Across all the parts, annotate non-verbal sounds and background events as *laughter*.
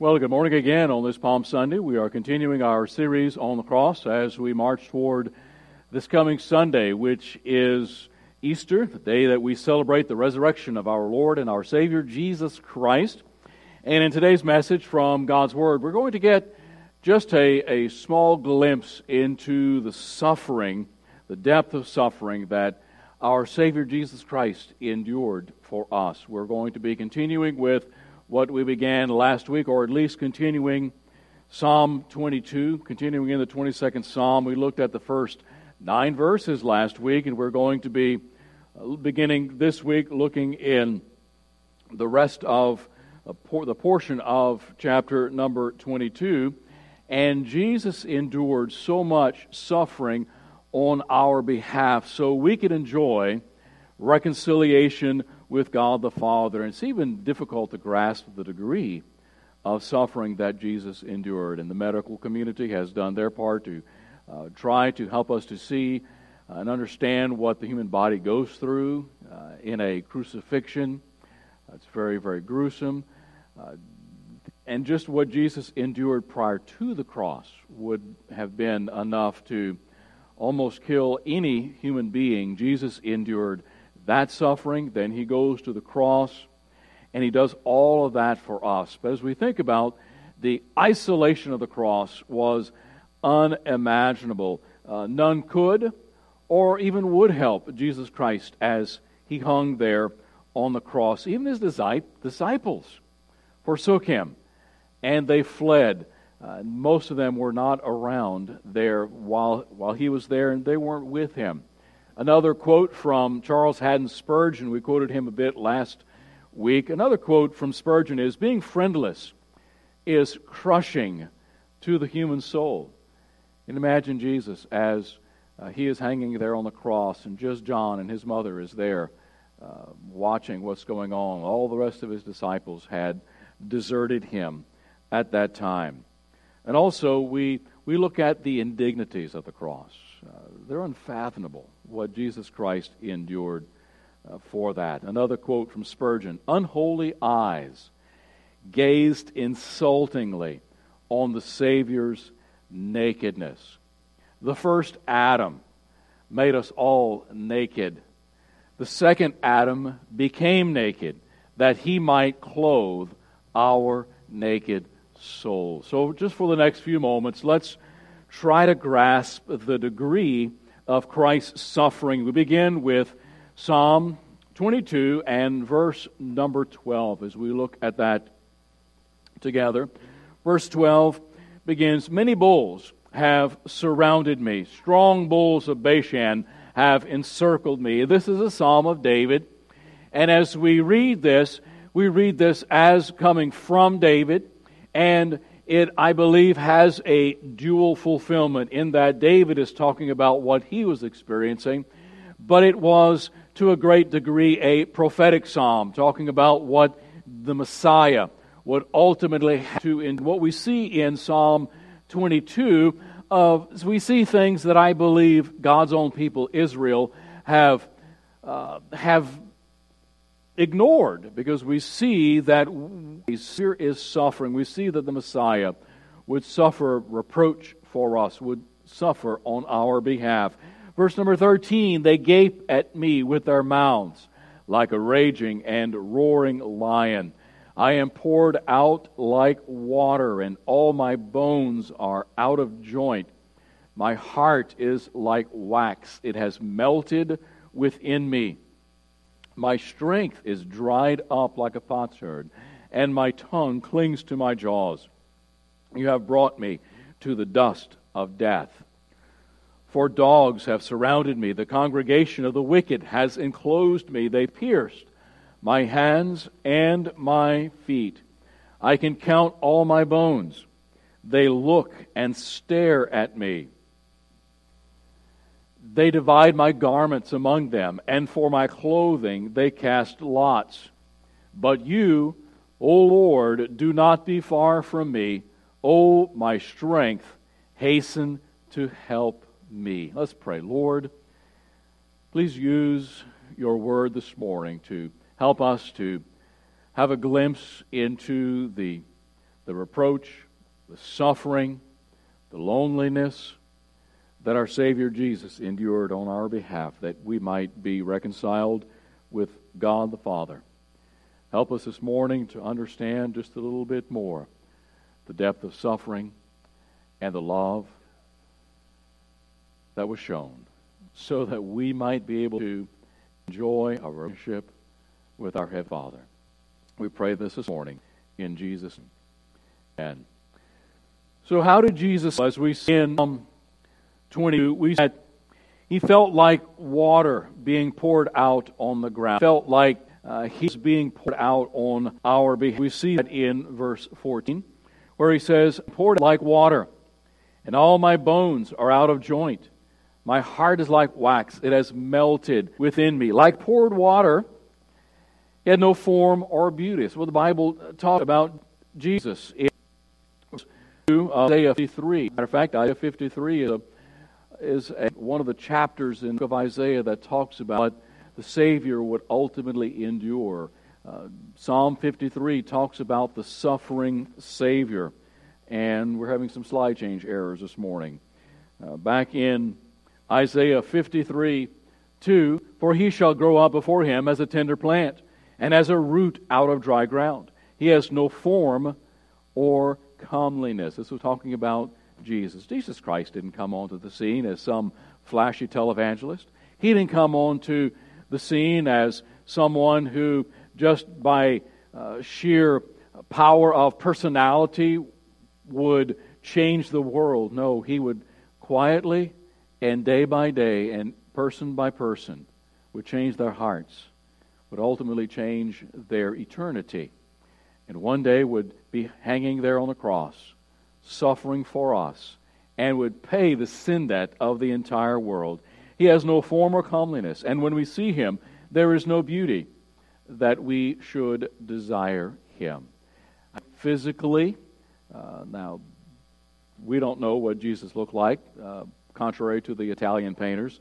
Well, good morning again on this Palm Sunday. We are continuing our series on the cross as we march toward this coming Sunday, which is Easter, the day that we celebrate the resurrection of our Lord and our Savior, Jesus Christ. And in today's message from God's Word, we're going to get just a, a small glimpse into the suffering, the depth of suffering that our Savior Jesus Christ endured for us. We're going to be continuing with what we began last week, or at least continuing Psalm 22, continuing in the 22nd Psalm. We looked at the first nine verses last week, and we're going to be uh, beginning this week looking in the rest of uh, the portion of chapter number 22. And Jesus endured so much suffering on our behalf so we could enjoy reconciliation with God the Father. And it's even difficult to grasp the degree of suffering that Jesus endured. And the medical community has done their part to uh, try to help us to see and understand what the human body goes through uh, in a crucifixion. It's very, very gruesome. Uh, and just what Jesus endured prior to the cross would have been enough to almost kill any human being. Jesus endured that suffering. Then he goes to the cross and he does all of that for us. But as we think about the isolation of the cross was unimaginable. Uh, none could or even would help Jesus Christ as he hung there on the cross. Even his disciples forsook him and they fled. Uh, most of them were not around there while, while he was there, and they weren't with him. Another quote from Charles Haddon Spurgeon, we quoted him a bit last week. Another quote from Spurgeon is Being friendless is crushing to the human soul. And imagine Jesus as uh, he is hanging there on the cross, and just John and his mother is there uh, watching what's going on. All the rest of his disciples had deserted him at that time. And also, we, we look at the indignities of the cross. Uh, they're unfathomable what Jesus Christ endured uh, for that. Another quote from Spurgeon Unholy eyes gazed insultingly on the Savior's nakedness. The first Adam made us all naked. The second Adam became naked that he might clothe our naked soul. So, just for the next few moments, let's try to grasp the degree of Christ's suffering. We begin with Psalm 22 and verse number 12 as we look at that together. Verse 12 begins Many bulls have surrounded me, strong bulls of Bashan have encircled me. This is a psalm of David. And as we read this, we read this as coming from David, and it, I believe, has a dual fulfillment in that David is talking about what he was experiencing, but it was to a great degree a prophetic psalm, talking about what the Messiah would ultimately to. In what we see in Psalm 22, of we see things that I believe God's own people, Israel, have uh, have ignored because we see that He here is suffering. We see that the Messiah would suffer reproach for us, would suffer on our behalf. Verse number 13 they gape at me with their mouths like a raging and roaring lion. I am poured out like water, and all my bones are out of joint. My heart is like wax, it has melted within me. My strength is dried up like a potsherd, and my tongue clings to my jaws. You have brought me to the dust of death. For dogs have surrounded me. The congregation of the wicked has enclosed me. They pierced my hands and my feet. I can count all my bones. They look and stare at me. They divide my garments among them, and for my clothing they cast lots. But you, O Lord, do not be far from me. O my strength, hasten to help me. Let's pray. Lord, please use your word this morning to help us to have a glimpse into the, the reproach, the suffering, the loneliness that our Savior Jesus endured on our behalf, that we might be reconciled with God the Father. Help us this morning to understand just a little bit more the depth of suffering and the love that was shown, so that we might be able to enjoy our relationship with our Head Father. We pray this this morning in Jesus' name. And so, how did Jesus, as we see in Psalm um, 22, we said he felt like water being poured out on the ground. He Felt like uh, he's being poured out on our behalf. We see that in verse 14, where he says, Poured like water, and all my bones are out of joint. My heart is like wax, it has melted within me. Like poured water, he had no form or beauty. What the Bible talks about Jesus. In Isaiah 53. Matter of fact, Isaiah 53 is, a, is a, one of the chapters in book of Isaiah that talks about what the Savior would ultimately endure. Uh, Psalm 53 talks about the suffering Savior. And we're having some slide change errors this morning. Uh, back in Isaiah 53 2, for he shall grow up before him as a tender plant and as a root out of dry ground. He has no form or comeliness. This was talking about Jesus. Jesus Christ didn't come onto the scene as some flashy televangelist. He didn't come onto the scene as someone who, just by uh, sheer power of personality, would change the world. No, he would quietly and day by day and person by person would change their hearts would ultimately change their eternity. And one day would be hanging there on the cross, suffering for us, and would pay the sin debt of the entire world. He has no form or comeliness, and when we see him, there is no beauty that we should desire him. Physically, uh, now, we don't know what Jesus looked like, uh, contrary to the Italian painters,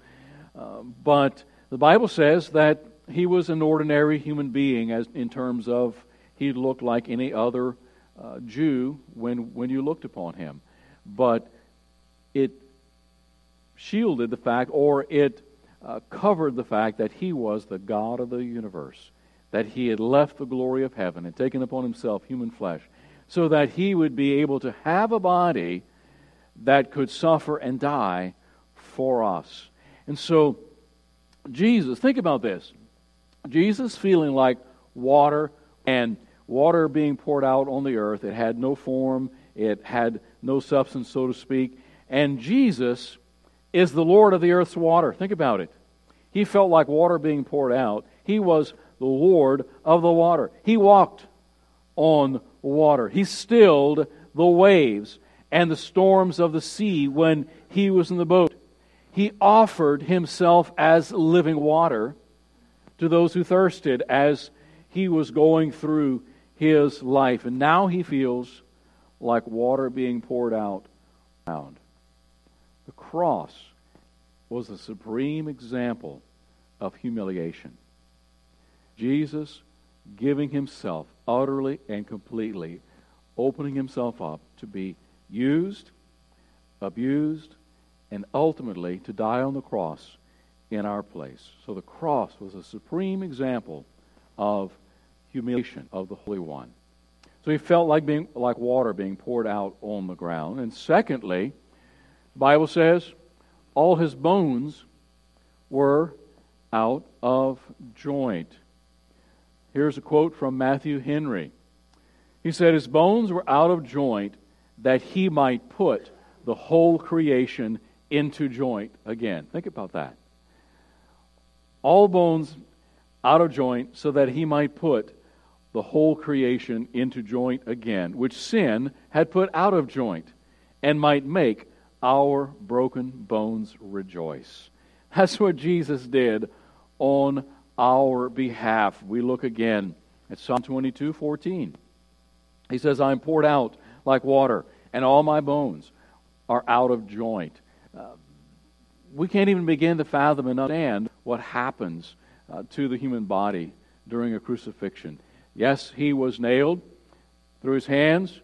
uh, but the Bible says that he was an ordinary human being as in terms of he looked like any other uh, Jew when when you looked upon him, but it shielded the fact or it uh, covered the fact that he was the God of the universe, that he had left the glory of heaven and taken upon himself human flesh, so that he would be able to have a body that could suffer and die for us. And so, Jesus, think about this. Jesus feeling like water and water being poured out on the earth. It had no form, it had no substance, so to speak. And Jesus is the Lord of the earth's water. Think about it. He felt like water being poured out. He was the Lord of the water. He walked on water. He stilled the waves and the storms of the sea when he was in the boat. He offered himself as living water to those who thirsted as he was going through his life. And now he feels like water being poured out. The cross was the supreme example of humiliation. Jesus giving himself utterly and completely, opening himself up to be used, abused, and ultimately to die on the cross in our place. So the cross was a supreme example of humiliation of the Holy One. So he felt like being like water being poured out on the ground. And secondly, the Bible says all his bones were out of joint. Here's a quote from Matthew Henry. He said, His bones were out of joint that he might put the whole creation into joint again. Think about that all bones out of joint, so that he might put the whole creation into joint again, which sin had put out of joint, and might make our broken bones rejoice. That's what Jesus did on our behalf. We look again at Psalm 22 14. He says, I am poured out like water, and all my bones are out of joint. Uh, we can't even begin to fathom and understand what happens uh, to the human body during a crucifixion. Yes, he was nailed through his hands,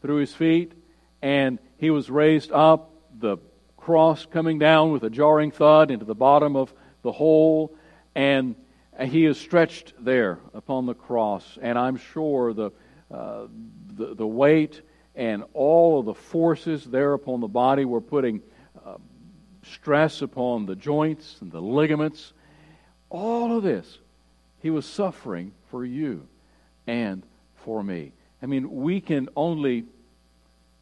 through his feet, and he was raised up, the cross coming down with a jarring thud into the bottom of the hole, and he is stretched there upon the cross. And I'm sure the, uh, the, the, weight and all of the forces there upon the body were putting uh, stress upon the joints and the ligaments. All of this, he was suffering for you and for me. I mean, we can only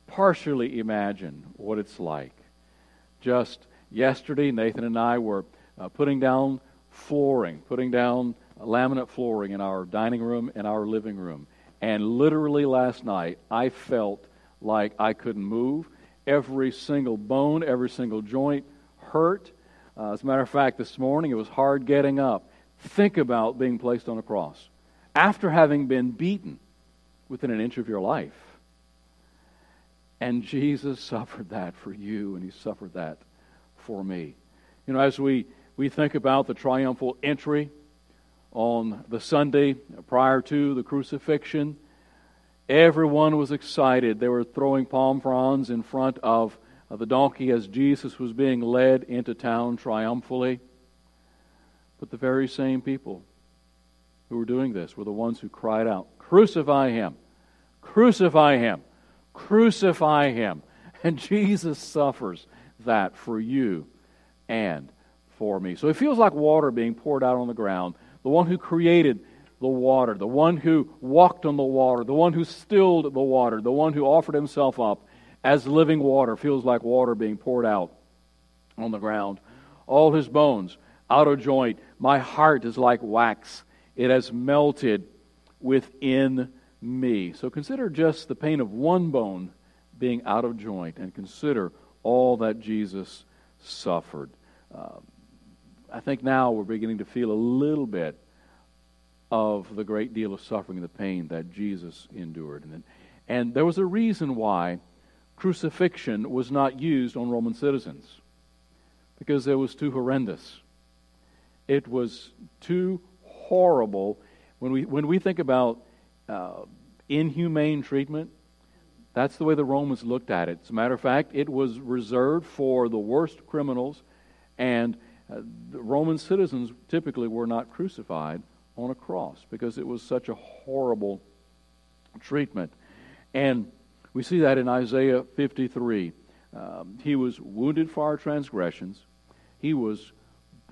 partially imagine what it's like. Just yesterday, Nathan and I were uh, putting down flooring, putting down laminate flooring in our dining room and our living room. And literally last night, I felt like I couldn't move. Every single bone, every single joint hurt. Uh, as a matter of fact, this morning it was hard getting up. Think about being placed on a cross after having been beaten within an inch of your life. And Jesus suffered that for you, and He suffered that for me. You know, as we, we think about the triumphal entry on the Sunday prior to the crucifixion, everyone was excited. They were throwing palm fronds in front of, the donkey as Jesus was being led into town triumphally. But the very same people who were doing this were the ones who cried out, Crucify him! Crucify him! Crucify him! And Jesus suffers that for you and for me. So it feels like water being poured out on the ground. The one who created the water, the one who walked on the water, the one who stilled the water, the one who offered himself up as living water feels like water being poured out on the ground. All his bones out of joint. My heart is like wax, it has melted within me. So consider just the pain of one bone being out of joint and consider all that Jesus suffered. Uh, I think now we're beginning to feel a little bit of the great deal of suffering and the pain that Jesus endured. And, and there was a reason why crucifixion was not used on Roman citizens because it was too horrendous. It was too horrible. When we, when we think about uh, inhumane treatment, that's the way the Romans looked at it. As a matter of fact, it was reserved for the worst criminals, and uh, Roman citizens typically were not crucified on a cross because it was such a horrible treatment. And we see that in Isaiah 53. Um, he was wounded for our transgressions, he was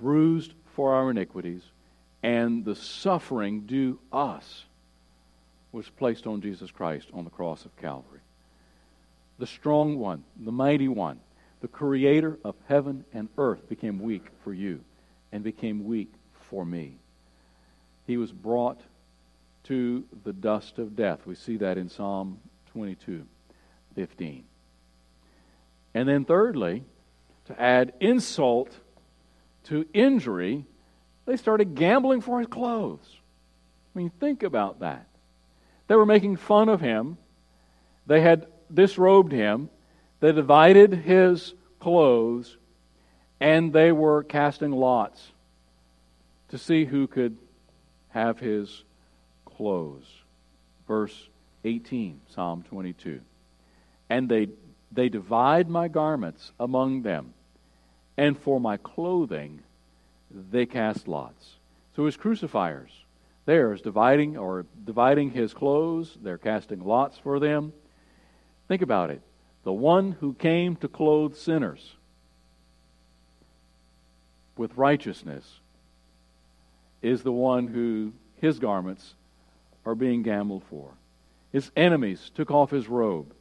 bruised for our iniquities, and the suffering due us was placed on Jesus Christ on the cross of Calvary. The strong one, the mighty one, the creator of heaven and earth became weak for you and became weak for me. He was brought to the dust of death. We see that in Psalm 22 15. And then, thirdly, to add insult to injury, they started gambling for his clothes. I mean, think about that. They were making fun of him. They had disrobed him. They divided his clothes, and they were casting lots to see who could have his clothes. Verse 18, Psalm 22. And they, they divide my garments among them, and for my clothing they cast lots. So his crucifiers, theirs dividing or dividing his clothes, they're casting lots for them. Think about it. The one who came to clothe sinners with righteousness is the one who his garments are being gambled for. His enemies took off his robe.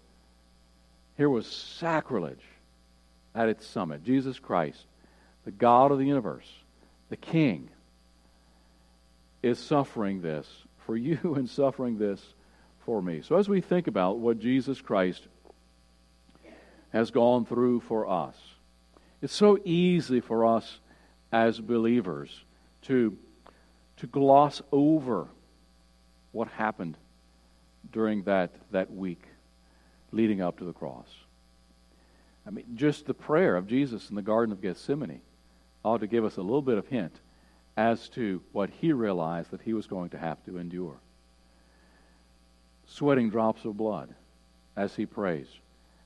Here was sacrilege at its summit. Jesus Christ, the God of the universe, the King, is suffering this for you *laughs* and suffering this for me. So as we think about what Jesus Christ has gone through for us, it's so easy for us as believers to to gloss over what happened during that, that week leading up to the cross. I mean, just the prayer of Jesus in the Garden of Gethsemane ought to give us a little bit of hint as to what he realized that he was going to have to endure. Sweating drops of blood as he prays,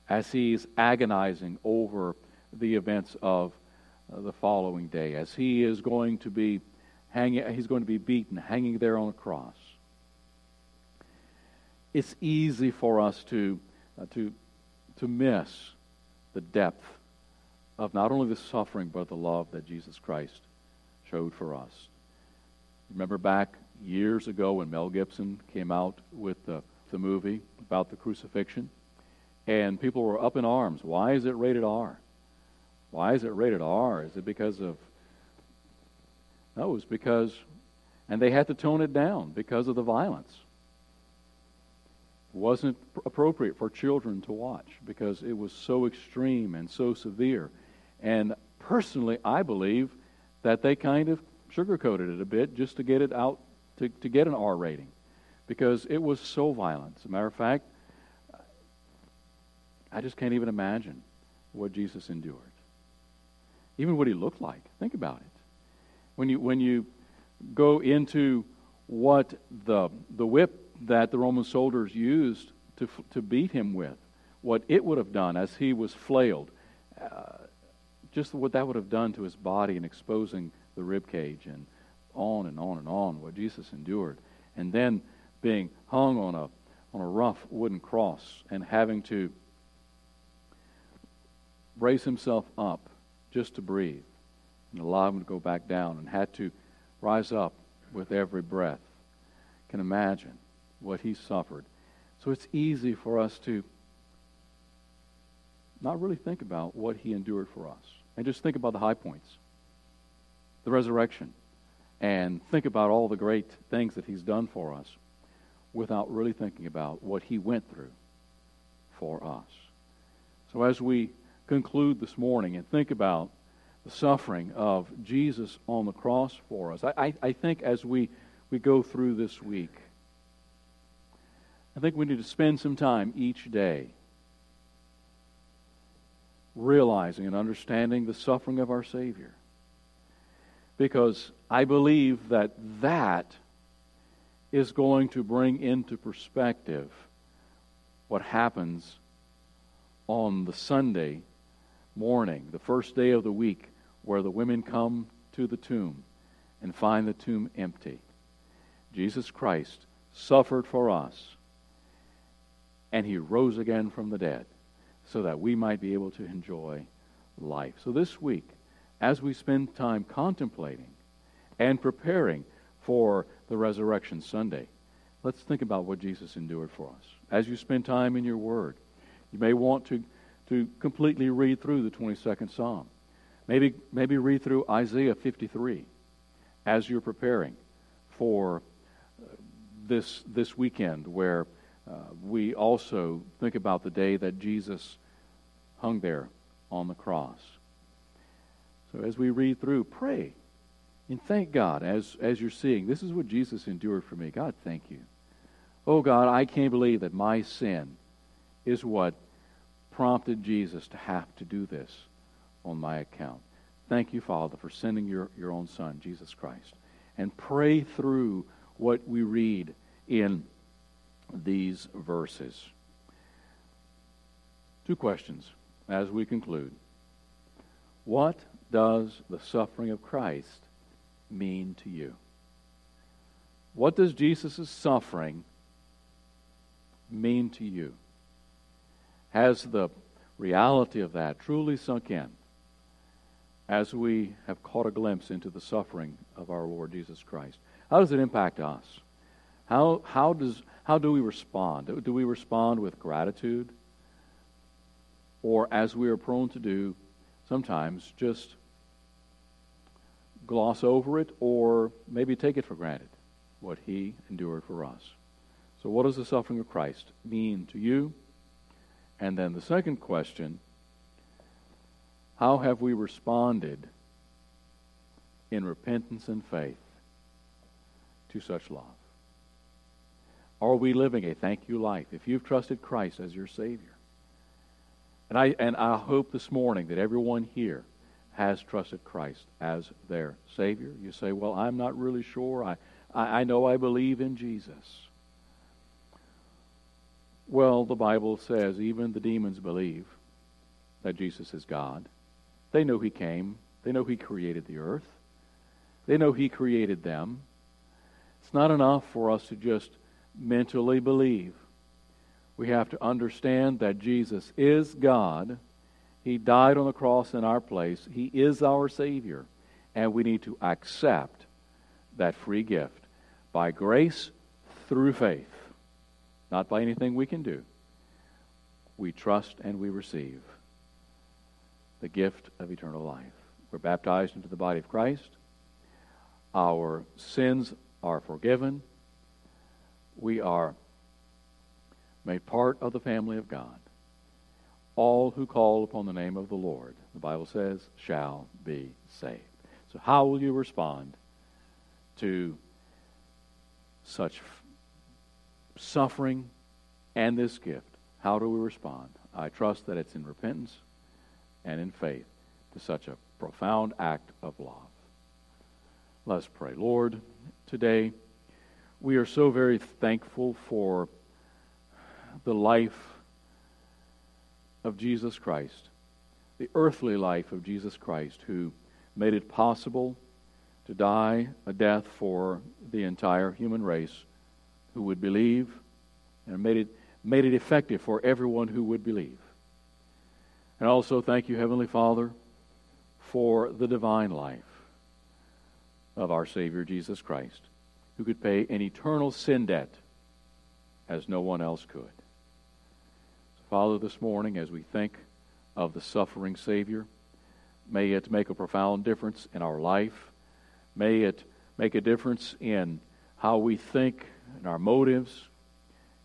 as he's agonizing over the events of uh, the following day, as he is going to be hanging, he's going to be beaten, hanging there on a cross. It's easy for us to, uh, to, to miss the depth of not only the suffering, but the love that Jesus Christ showed for us. Remember back years ago when Mel Gibson came out with the, the movie about the crucifixion? And people were up in arms. Why is it rated R? Why is it rated R? Is it because of. No, it was because. And they had to tone it down because of the violence. It wasn't appropriate for children to watch because it was so extreme and so severe. And personally, I believe that they kind of sugarcoated it a bit just to get it out, to, to get an R rating, because it was so violent. As a matter of fact, I just can't even imagine what Jesus endured. Even what he looked like. Think about it. When you, when you go into what the, the whip that the Roman soldiers used to, to beat him with, what it would have done as he was flailed, uh, just what that would have done to his body and exposing the rib cage and on and on and on what Jesus endured. And then being hung on a, on a rough wooden cross and having to raise himself up just to breathe and allow him to go back down and had to rise up with every breath. Can imagine what he suffered. So it's easy for us to not really think about what he endured for us and just think about the high points, the resurrection, and think about all the great things that He's done for us without really thinking about what He went through for us. So as we conclude this morning and think about the suffering of Jesus on the cross for us, I, I, I think as we, we go through this week, I think we need to spend some time each day realizing and understanding the suffering of our Savior. Because I believe that that is going to bring into perspective what happens on the Sunday morning, the first day of the week, where the women come to the tomb and find the tomb empty. Jesus Christ suffered for us, and he rose again from the dead so that we might be able to enjoy life. So this week, as we spend time contemplating and preparing for the Resurrection Sunday, let's think about what Jesus endured for us. As you spend time in your Word, you may want to, to completely read through the 22nd Psalm. Maybe, maybe read through Isaiah 53 as you're preparing for this, this weekend where uh, we also think about the day that Jesus hung there on the cross. So as we read through, pray and thank God as, as you're seeing. This is what Jesus endured for me. God, thank you. Oh, God, I can't believe that my sin is what prompted Jesus to have to do this on my account. Thank you, Father, for sending your, your own Son, Jesus Christ. And pray through what we read in these verses. Two questions as we conclude. What does the suffering of Christ mean to you? What does Jesus' suffering mean to you? Has the reality of that truly sunk in as we have caught a glimpse into the suffering of our Lord Jesus Christ? How does it impact us? How, how, does, how do we respond? Do we respond with gratitude? Or, as we are prone to do, sometimes just gloss over it or maybe take it for granted what he endured for us. So, what does the suffering of Christ mean to you? And then the second question how have we responded in repentance and faith to such love? Are we living a thank you life if you've trusted Christ as your Savior? And I, and I hope this morning that everyone here has trusted Christ as their Savior. You say, Well, I'm not really sure. I, I, I know I believe in Jesus. Well, the Bible says even the demons believe that Jesus is God. They know He came, they know He created the earth, they know He created them. It's not enough for us to just mentally believe. We have to understand that Jesus is God. He died on the cross in our place. He is our Savior. And we need to accept that free gift by grace through faith, not by anything we can do. We trust and we receive the gift of eternal life. We're baptized into the body of Christ. Our sins are forgiven. We are made part of the family of God. All who call upon the name of the Lord, the Bible says, shall be saved. So, how will you respond to such suffering and this gift? How do we respond? I trust that it's in repentance and in faith to such a profound act of love. Let's pray. Lord, today we are so very thankful for the life of Jesus Christ, the earthly life of Jesus Christ, who made it possible to die a death for the entire human race who would believe and made it, made it effective for everyone who would believe. And also thank you, Heavenly Father, for the divine life of our Savior Jesus Christ, who could pay an eternal sin debt as no one else could. Father, this morning, as we think of the suffering Savior, may it make a profound difference in our life. May it make a difference in how we think, in our motives,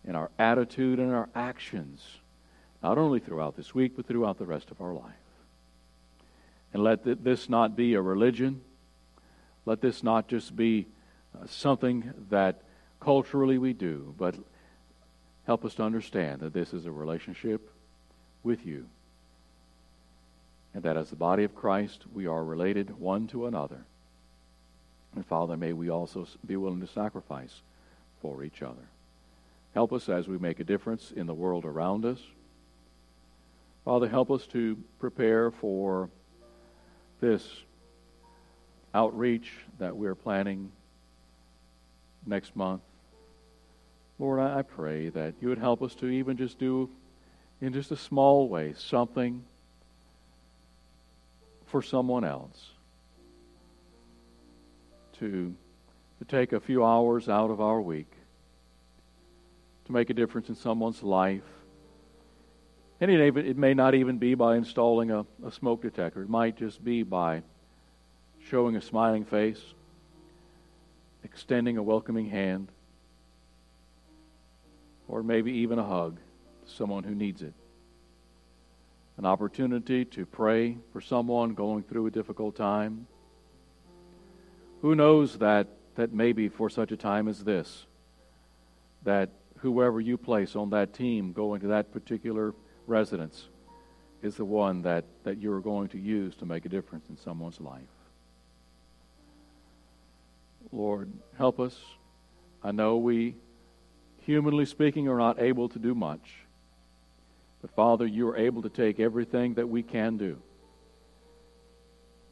in our attitude, and our actions not only throughout this week, but throughout the rest of our life. And let this not be a religion. Let this not just be something that culturally we do, but help us to understand that this is a relationship with you. And that as the body of Christ, we are related one to another. And Father, may we also be willing to sacrifice for each other. Help us as we make a difference in the world around us. Father, help us to prepare for this outreach that we're planning next month. Lord, I pray that you would help us to even just do, in just a small way, something for someone else. To, to take a few hours out of our week to make a difference in someone's life and it, it may not even be by installing a, a smoke detector. It might just be by showing a smiling face, extending a welcoming hand, or maybe even a hug to someone who needs it. An opportunity to pray for someone going through a difficult time. Who knows that, that maybe for such a time as this, that whoever you place on that team going to that particular residence is the one that, that you're going to use to make a difference in someone's life. Lord, help us. I know we, humanly speaking, are not able to do much. But Father, you are able to take everything that we can do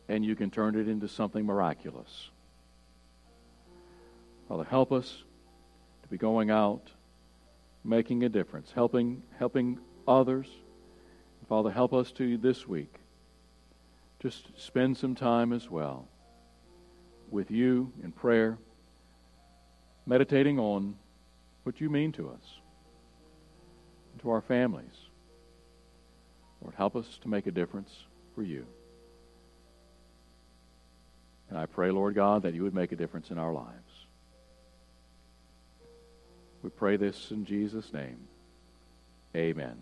and you can turn it into something miraculous. Father, help us to be going out, making a difference, helping, helping others. Father, help us to this week just spend some time as well with you in prayer, meditating on what you mean to us, to our families. Lord, help us to make a difference for you. And I pray, Lord God, that you would make a difference in our lives. We pray this in Jesus' name. Amen.